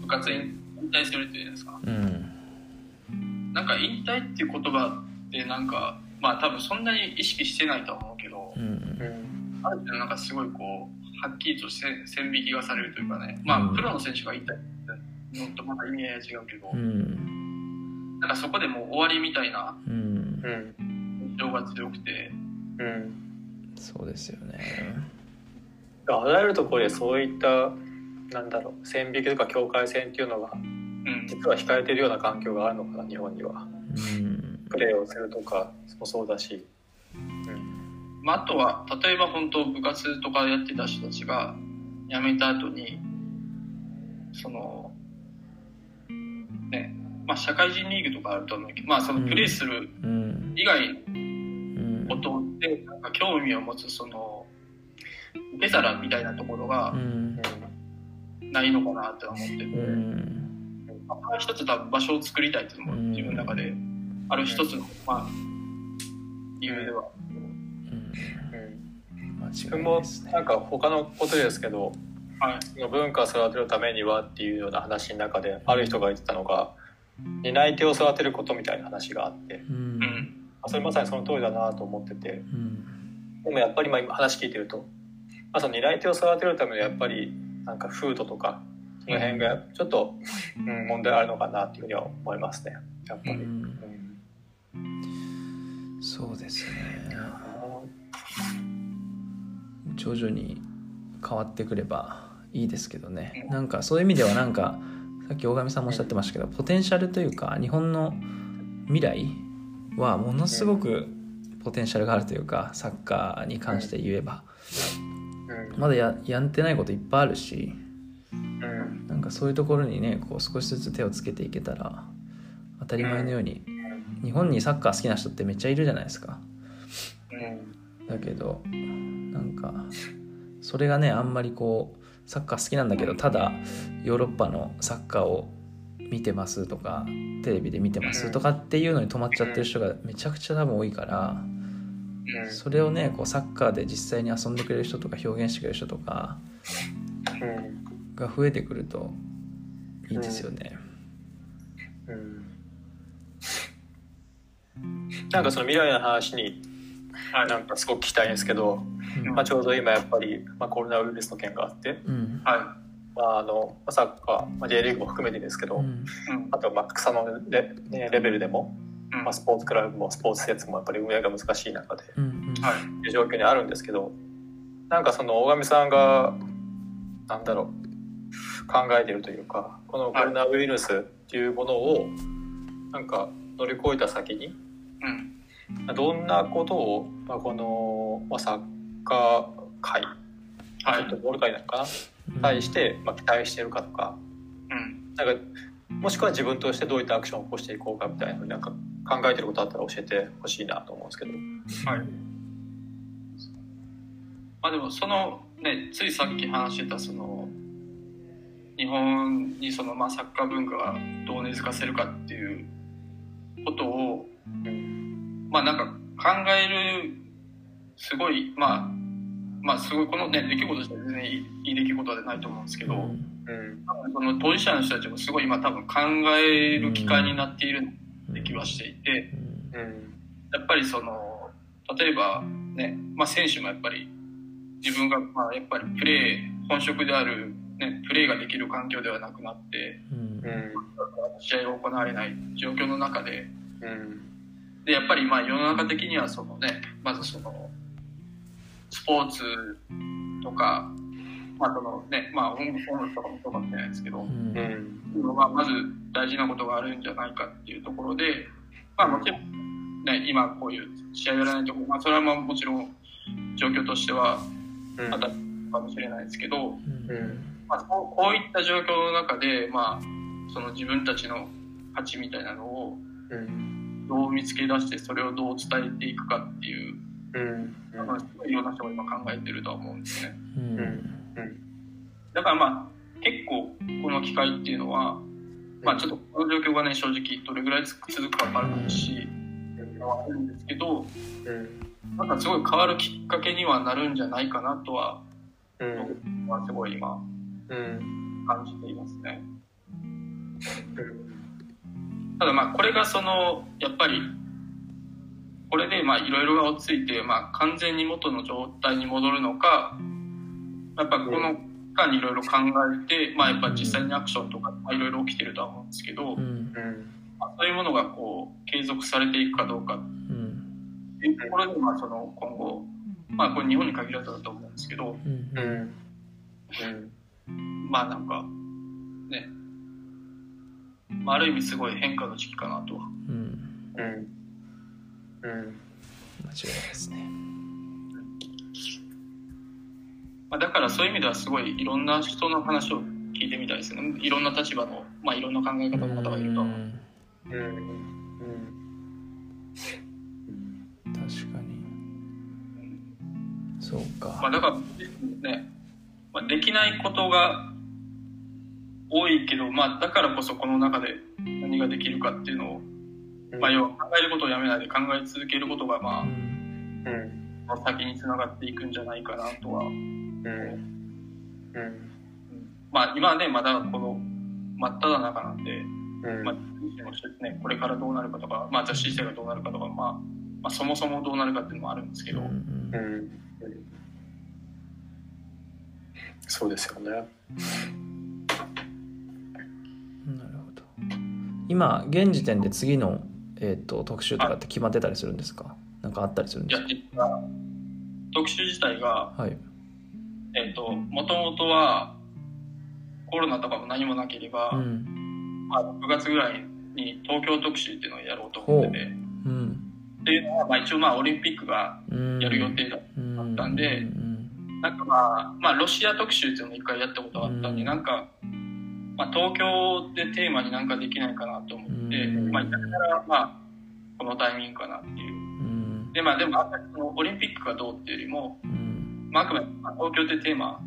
部活引退するって言うんですか。うんなんか引退っていう言葉ってなんかまあ多分そんなに意識してないとは思うけどうん。ある程度なんかすごいこうはっきりとせ線引きがされるというかね。まあうんプロの選手が引退ってのとまた意味合いは違うけど、うん。なんかそこでもう終わりみたいなうん。印象が強くて。そうですよね。あらゆるところでそういったなんだろう線引きとか境界線っていうのがうん。実は控えてるような環境があるのかな日本には。うん。プレーをするとかもそうだし、まあ、あとは例えば本当部活とかやってた人たちが辞めた後にそのねまあ社会人リーグとかあると思うけどまあそのプレーするうん。以外のうん。ことでなんか興味を持つその受け皿みたいなところがうん。ないのかなって思ってて、うん。まあ、一つ多分場所を作りたいっていう。のも自分の中で。ある一つのまあ理由では間違い自分もなんか他のことですけどはい。文化を育てるためにはっていうような話の中である人が言ってたのが担い手を育てることみたいな話があって。うん。うん。それまさにその通りだなと思ってて。うん。でもやっぱり今今話聞いてると、まあ、その担い手を育てるためにはやっぱりなんか風土とかその辺がちょっと、うん、問題あるのかなっていうふうには思いますね。やっぱり。うん。うんそうですね徐々に変わってくればいいですけどね。なんかそういう意味ではなんかさっき大神さんもおっしゃってましたけどポテンシャルというか日本の未来はものすごくポテンシャルがあるというかサッカーに関して言えば。うん。まだややってないこといっぱいあるしうん。なんかそういうところにねこう少しずつ手をつけていけたら当たり前のように日本にサッカー好きな人ってめっちゃいるじゃないですか。うん。だけどかそれがねあんまりこうサッカー好きなんだけどただヨーロッパのサッカーを見てますとかテレビで見てますとかっていうのに止まっちゃってる人がめちゃくちゃ多分多いからうん。それをねこうサッカーで実際に遊んでくれる人とか表現してくれる人とかうん。が増えてくるといいですよね。うん。なんかその未来の話にはいなんかすごく聞きたいんですけど、うん。まあ、ちょうど今やっぱり、まあ、コロナウイルスの件があって、うん。はまあ、あのまあサッカー、まあ、J リーグも含めてですけど、うん。あとまあ草のレ,、ね、レベルでも、うん。まあ、スポーツクラブもスポーツ施設もやっぱり運営が難しい中でうん。うんはいいう状況にあるんですけどなんかその大神さんがなんだろう考えてるというかこのコロナウイルスっていうものをなんか乗り越えた先にうんどんなことを、まあ、この、まあ、サッカー界はい。フットボール界なのかな、対して、まあ、期待してるかとか。うん。なんかもしくは自分としてどういったアクションを起こしていこうかみたいななんか考えてることあったら教えてほしいなと思うんですけど。はい。まあでもそのねついさっき話してたその日本にそのまあサッカー文化がどう根付かせるかっていうことをうんまあなんか考えるすごいまあまあすごいこのね出来事自体全然いい出来事ではないと思うんですけど、うん。うん。その当事者の人たちもすごい今多分考える機会になっている気はしていて、うん。うん。やっぱりその例えばね、まあ、選手もやっぱり自分がまあやっぱりプレー本職である、ね、プレーができる環境ではなくなってうんうん。試合が行われない状況の中でうんでやっぱりまあ世の中的にはそのねまずそのスポーツとか、まあそのねまあ、音楽とかもそうかもしれないですけど、うん。うん。まあ、まず大事なことがあるんじゃないかっていうところで、まあ、もちろん、ね、今こういう試合やらないところ、まあ、それはまあもちろん状況としてはうん。当たるかもしれないですけど、うん。まあ、こうこういった状況の中で、まあ、その自分たちの価値みたいなのをうんどう見つけ出してそれをどう伝えていくかっていう、うん。まあ、すごいいろんな人が今考えてるとは思うんですね。うん。だからまあ結構この機会っていうのは、まあちょっとこの状況がね正直どれぐらい続くか分からないし、はあるんですけどうん。なんかすごい変わるきっかけにはなるんじゃないかなとはうん。僕はすごい今うん。感じていますね。ただまあこれがそのやっぱりこれでまあいろいろが落ち着いてまあ完全に元の状態に戻るのかやっぱこの期間にいろいろ考えてまあやっぱ実際にアクションとかまあいろいろ起きてるとは思うんですけど、まあそういうものがこう継続されていくかどうか。うん。っていうところでまあその今後まあこれ日本に限らずだと思うんですけどうん。うん。うん。まあなんかね、まあ、ある意味すごい変化の時期かなとは。うん。うん。うん。間違いないですね。まあ、だからそういう意味ではすごいいろんな人の話を聞いてみたいですね。いろんな立場の、まあ、いろんな考え方の方がいるとううん。うん。確かに。そうか、まあ、だからね、まあ、できないことが多いけど、まあ、だからこそこの中で何ができるかっていうのを、まあ、要は考えることをやめないで考え続けることが、まうん。うんあ、先につながっていくんじゃないかなとは、うん。うん。まあ、今はねまだこの真っ只中なんで、うん。まあね、これからどうなるかとか、まあ、雑誌自体がどうなるかとか、まあまあ、そもそもどうなるかっていうのもあるんですけど、うん。うん。そうですよね。なるほど。今現時点で次の、えー、と特集とかって決まってたりするんですか？なんかあったりするんですか？特集自体がはい。えっ、ともともとはコロナとかも何もなければ、うん。まあ、6月ぐらいに東京特集っていうのをやろうと思ってて。う。ん。っていうのは、まあ、一応まあオリンピックがうん。やる予定だうんったんで。うん。なんかまあ、まあ、ロシア特集っていうのも一回やったことがあったんで、うん。なんか、まあ、東京でテーマになんかできないかなと思って、うん。まあ、だからまあ、このタイミングかなっていう。うん。で、まあ、でも、のオリンピックがどうっていうよりも、うん。まあ、あくまでまあ東京ってテーマ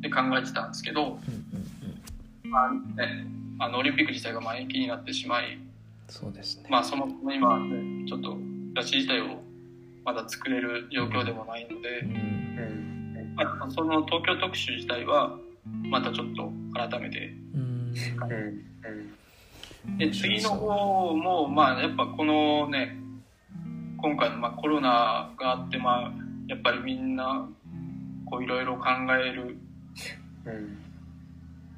で考えてたんですけど、うんまあね、あの、オリンピック自体がまあ延期になってしまい、そうですね。まあ、その、今、ね、ちょっと、雑誌自体をまだ作れる状況でもないので。まあ、その東京特集自体は、またちょっと改めて。で次の方もまあやっぱこのね今回のまあコロナがあってまあやっぱりみんなこういろいろ考えるうん。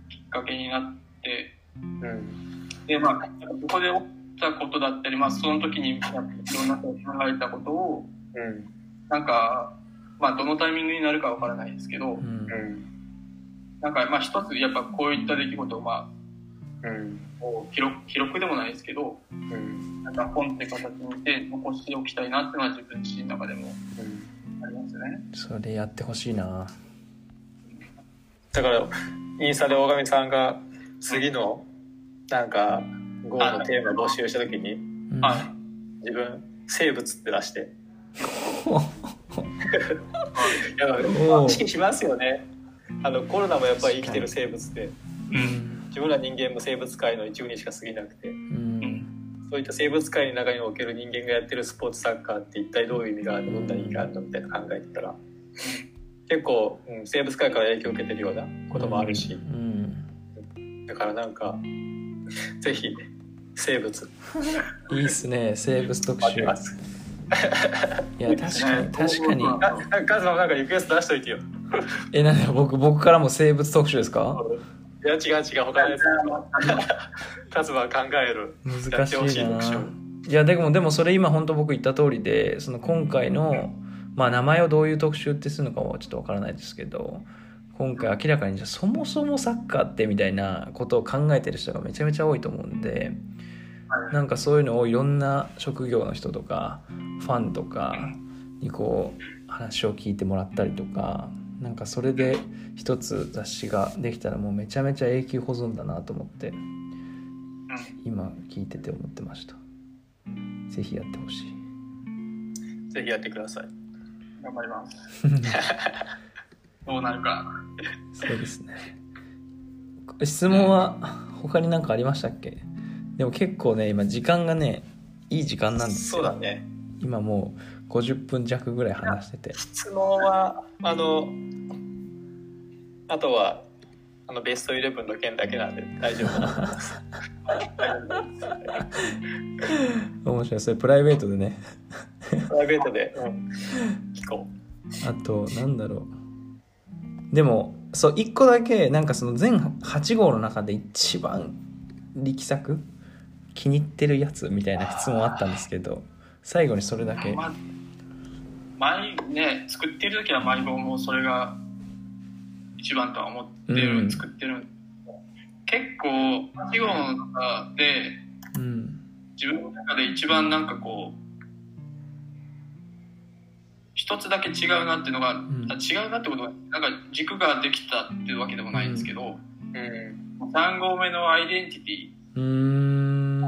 きっかけになってうん。でまあここで起きたことだったりまあその時にいろんなこと考えたことをうん。なんかまあどのタイミングになるかわからないですけどうんうん。なんかまあ一つやっぱこういった出来事をまあうん。こう記録記録でもないですけどうん。なんか本って形にして残しておきたいなっていうのは自分自身の中でもうん。ありますね。それやってほしいなだから、インスタで大神さんが次の、なんか、ゴールのテーマ募集したときに、うんはい自分、生物って出して。やっおうぱ意識しますよね。あの、コロナもやっぱり生きてる生物で、うん。自分ら人間も生物界の一部にしか過ぎなくて、うん。そういった生物界の中における人間がやってるスポーツサッカーって一体どういう意味があるの？どんな意味があるの？みたいな考えてたら、結構、うん、生物界から影響を受けてるようなこともあるし、うん。だからなんか、ぜひ、生物、いいっすね。生物特集。いや確かに確かに。あカズマなんかリクエスト出しといてよ。えなんだ僕僕からも生物特集ですか？いや違う違う、他のやつ。カズマは考える。や難ししいないやでもでもそれ今本当僕言った通りでその今回のまあ名前をどういう特集ってするのかはちょっとわからないですけど今回明らかにじゃあそもそもサッカーってみたいなことを考えてる人がめちゃめちゃ多いと思うんでなんかそういうのをいろんな職業の人とかファンとかにこう話を聞いてもらったりとかなんかそれで一つ雑誌ができたらもうめちゃめちゃ永久保存だなと思って今聞いてて思ってましたぜひやってほしいぜひやってください。頑張ります。どうなるか。そうですね質問は他に何かありましたっけでも結構ね今時間がねいい時間なんですよそうだね。今もう50分弱ぐらい話してて。質問は、あの、あとは、あのベストイレブンの件だけなんで大丈夫だと思います。面白い。それプライベートでね。プライベートで、うん、聞こあとなんだろう。でもそう1個だけなんかその全8号の中で一番力作気に入ってるやつみたいな質問あったんですけど最後にそれだけ。まあ、毎ね、作ってる時は毎号もそれが一番とは思ってる、うん作ってる。結構、8号の中で、うん自分の中で一番なんかこう、一つだけ違うなっていうのが、んあ違うなってことは、なんか軸ができたっていうわけでもないんですけど、う。うん。3号目のアイデンティティうーん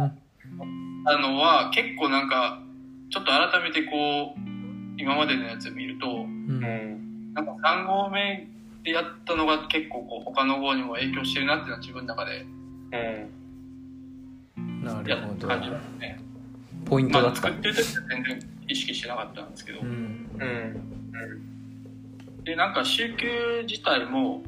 あのは結構なんかちょっと改めてこう今までのやつを見るとうんうん。なんか3号目でやったのが結構こう他の号にも影響してるなっていうのは自分の中でうん。やなるほど感じなんですね。ポイントだまあった作ってる時は全然意識してなかったんですけど、うんうん。でなんか週休自体も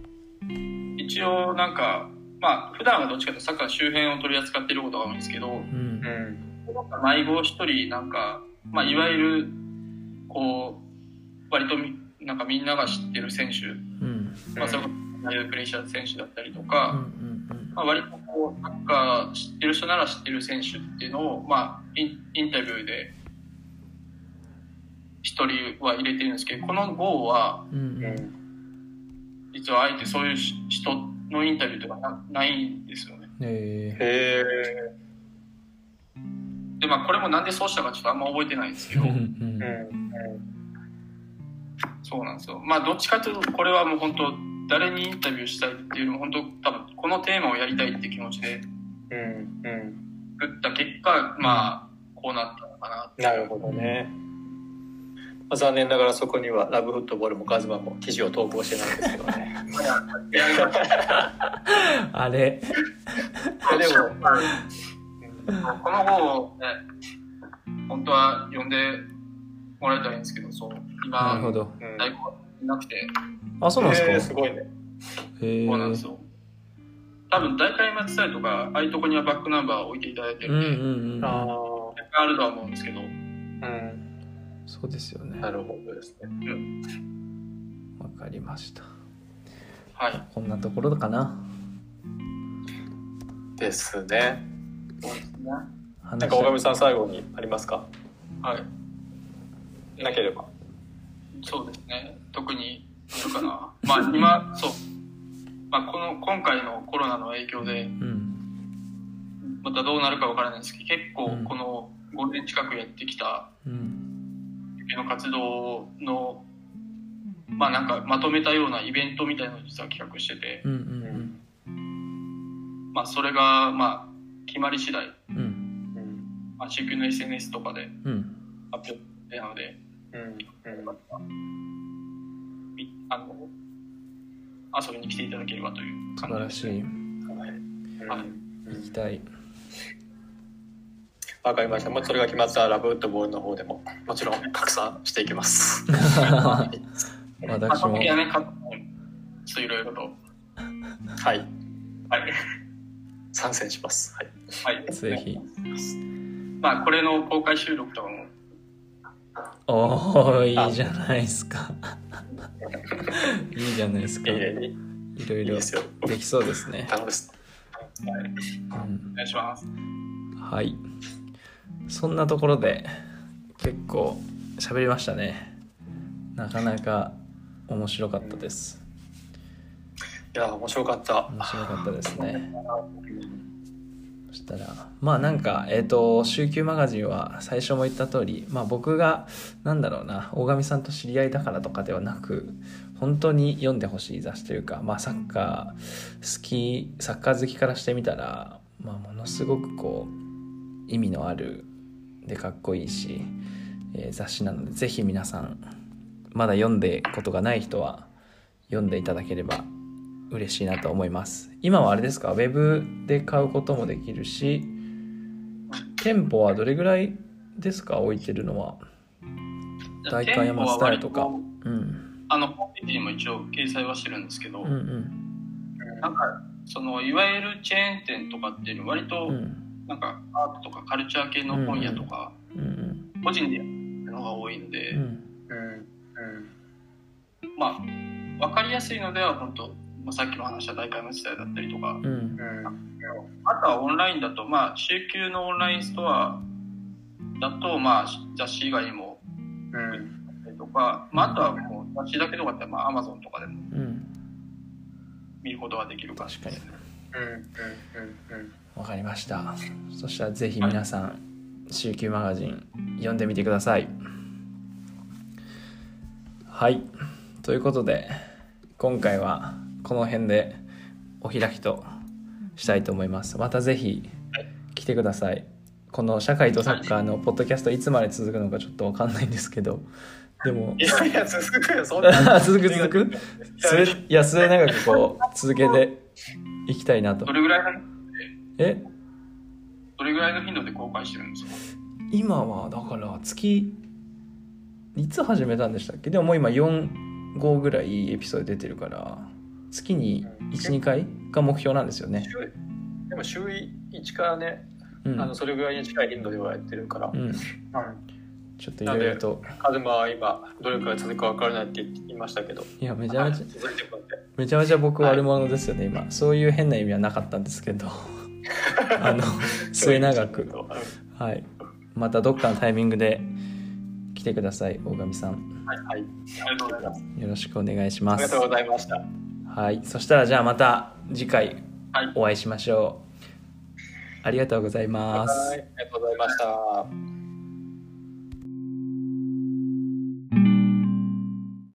一応なんかまあ普段はどっちかというとサッカー周辺を取り扱っていることが多いんですけどうんうん。迷子一人なんか、まあ、いわゆるこう割とみなんかみんなが知ってる選手。うん。まあ、それこそプレッシャー選手だったりとうんか、うんまあ、割とこうサッカー知ってる人なら知ってる選手っていうのを、まあ、インインタビューで一人は入れてるんですけどこの号はうんうん。うん実はあえてそういう人のインタビューとかなないんですよね。えへえでまあこれもなんでそうしたかちょっとあんま覚えてないんですけど。ーうん。そうなんですよ。まあどっちかというとこれはもう本当誰にインタビューしたいっていうよりも本当多分このテーマをやりたいって気持ちでうんうん作った結果まあこうなったのかななるほどね、まあ、残念ながらそこにはラブフットボールもカズマも記事を投稿してないんですけどね。あれ。でもこの本をね本当は読んでもらえたらいいんですけどそうな今るほど。うん在庫がなくて。あそうなんですか？へーすごいね。へえそうなんですよ。多分大会松伝とかああいうとこにはバックナンバーを置いていただいてうんるんで、うんうんああるとは思うんですけど。あうん。そうですよね。なるほどですね。わかりました。はい。こんなところかな。ですねなんか大上さん最後にありますか？はい。なければ。そうですね。特にあるかな。まあ今そう。まあこの今回のコロナの影響でうん。またどうなるかわからないんですけど結構うん。この5年近くやってきたうん。の活動のまあなんかまとめたようなイベントみたいなのを実は企画してて、うんうん。まあそれがまあ決まり次第、うん。まあ、CQ の SNS とかでうん。発表なので、うん。みあの遊びに来ていただければという素感じです晴らしい。はい。行きたい。わかりました。もうそれが決まったらラブウッドボールの方でももちろん拡散していきます。まあ、私もその時はね、かちょっといろいろと。はい。はい。参戦します。はい。はい。ぜひまあ、これの公開収録とかも、おーいいじゃないですか いいじゃないですかい。ろいろですよ。できそうですね、楽しはい、うんお願いします。はいそんなところで結構喋りましたねなかなか面白かったですいや、面白かった。面白かったですねそしたらまあなんかえっ、と週休マガジンは最初も言った通りまあ僕がなんだろうな大神さんと知り合いだからとかではなく本当に読んでほしい雑誌というかまあサッカー好きサッカー好きからしてみたらまあものすごくこう意味のあるでかっこいいし、えー雑誌なのでぜひ皆さんまだ読んでことがない人は読んでいただければ嬉しいなと思います。今はあれですか？ウェブで買うこともできるし店舗はどれぐらいですか？置いてるのは。代官山スタイルとか。うん。あの、ホームページにも一応掲載はしてるんですけど、うんうん。なんか、その、いわゆるチェーン店とかっていうのは割と、うん。なんか、アートとかカルチャー系の本屋とか、うん個人でやってるのが多いので、うん。うん。うん。まあ、わかりやすいのでは、本当まあ、さっきの話は大会の時代だったりとか、うんうん。あとはオンラインだと、まあ、週休のオンラインストアだと、まあ、雑誌以外にも、うん。とか、まあ、あとはもう雑誌だけとかって、まあ、アマゾンとかでもうん見ることができるか確かにうん。うん。うん。わかりましたそしたらぜひ皆さん週休マガジン読んでみてくださいはいということで今回はこの辺でお開きとしたいと思います。またぜひ来てください。この社会とサッカーのポッドキャストいつまで続くのかちょっとわかんないんですけど。でもいやいや、続くよ、そんな。あ 続く続く？末いや末永くこう続けていきたいなと。どれぐらいの、え？どれぐらいの頻度で公開してるんですか？今はだから月いつ始めたんでしたっけ？でももう今45ぐらいエピソード出てるから月に12回が目標なんですよね。週でも週1からね、うん。あのそれぐらいに近い頻度ではやってるから、うん。ちょっといろいろと。カズマは今どれくらい続くか分からないって言いましたけど。いやめちゃめちゃ、めちゃめちゃ僕悪者ですよね、今。そういう変な意味はなかったんですけど。あの末永く。うんはい。またどっかのタイミングで来てください大神さん。はい、はい、ありがとうございます。よろしくお願いします。ありがとうございましたはい。そしたらじゃあまた次回はい。お会いしましょう。ありがとうございます。はい。ありがとうございました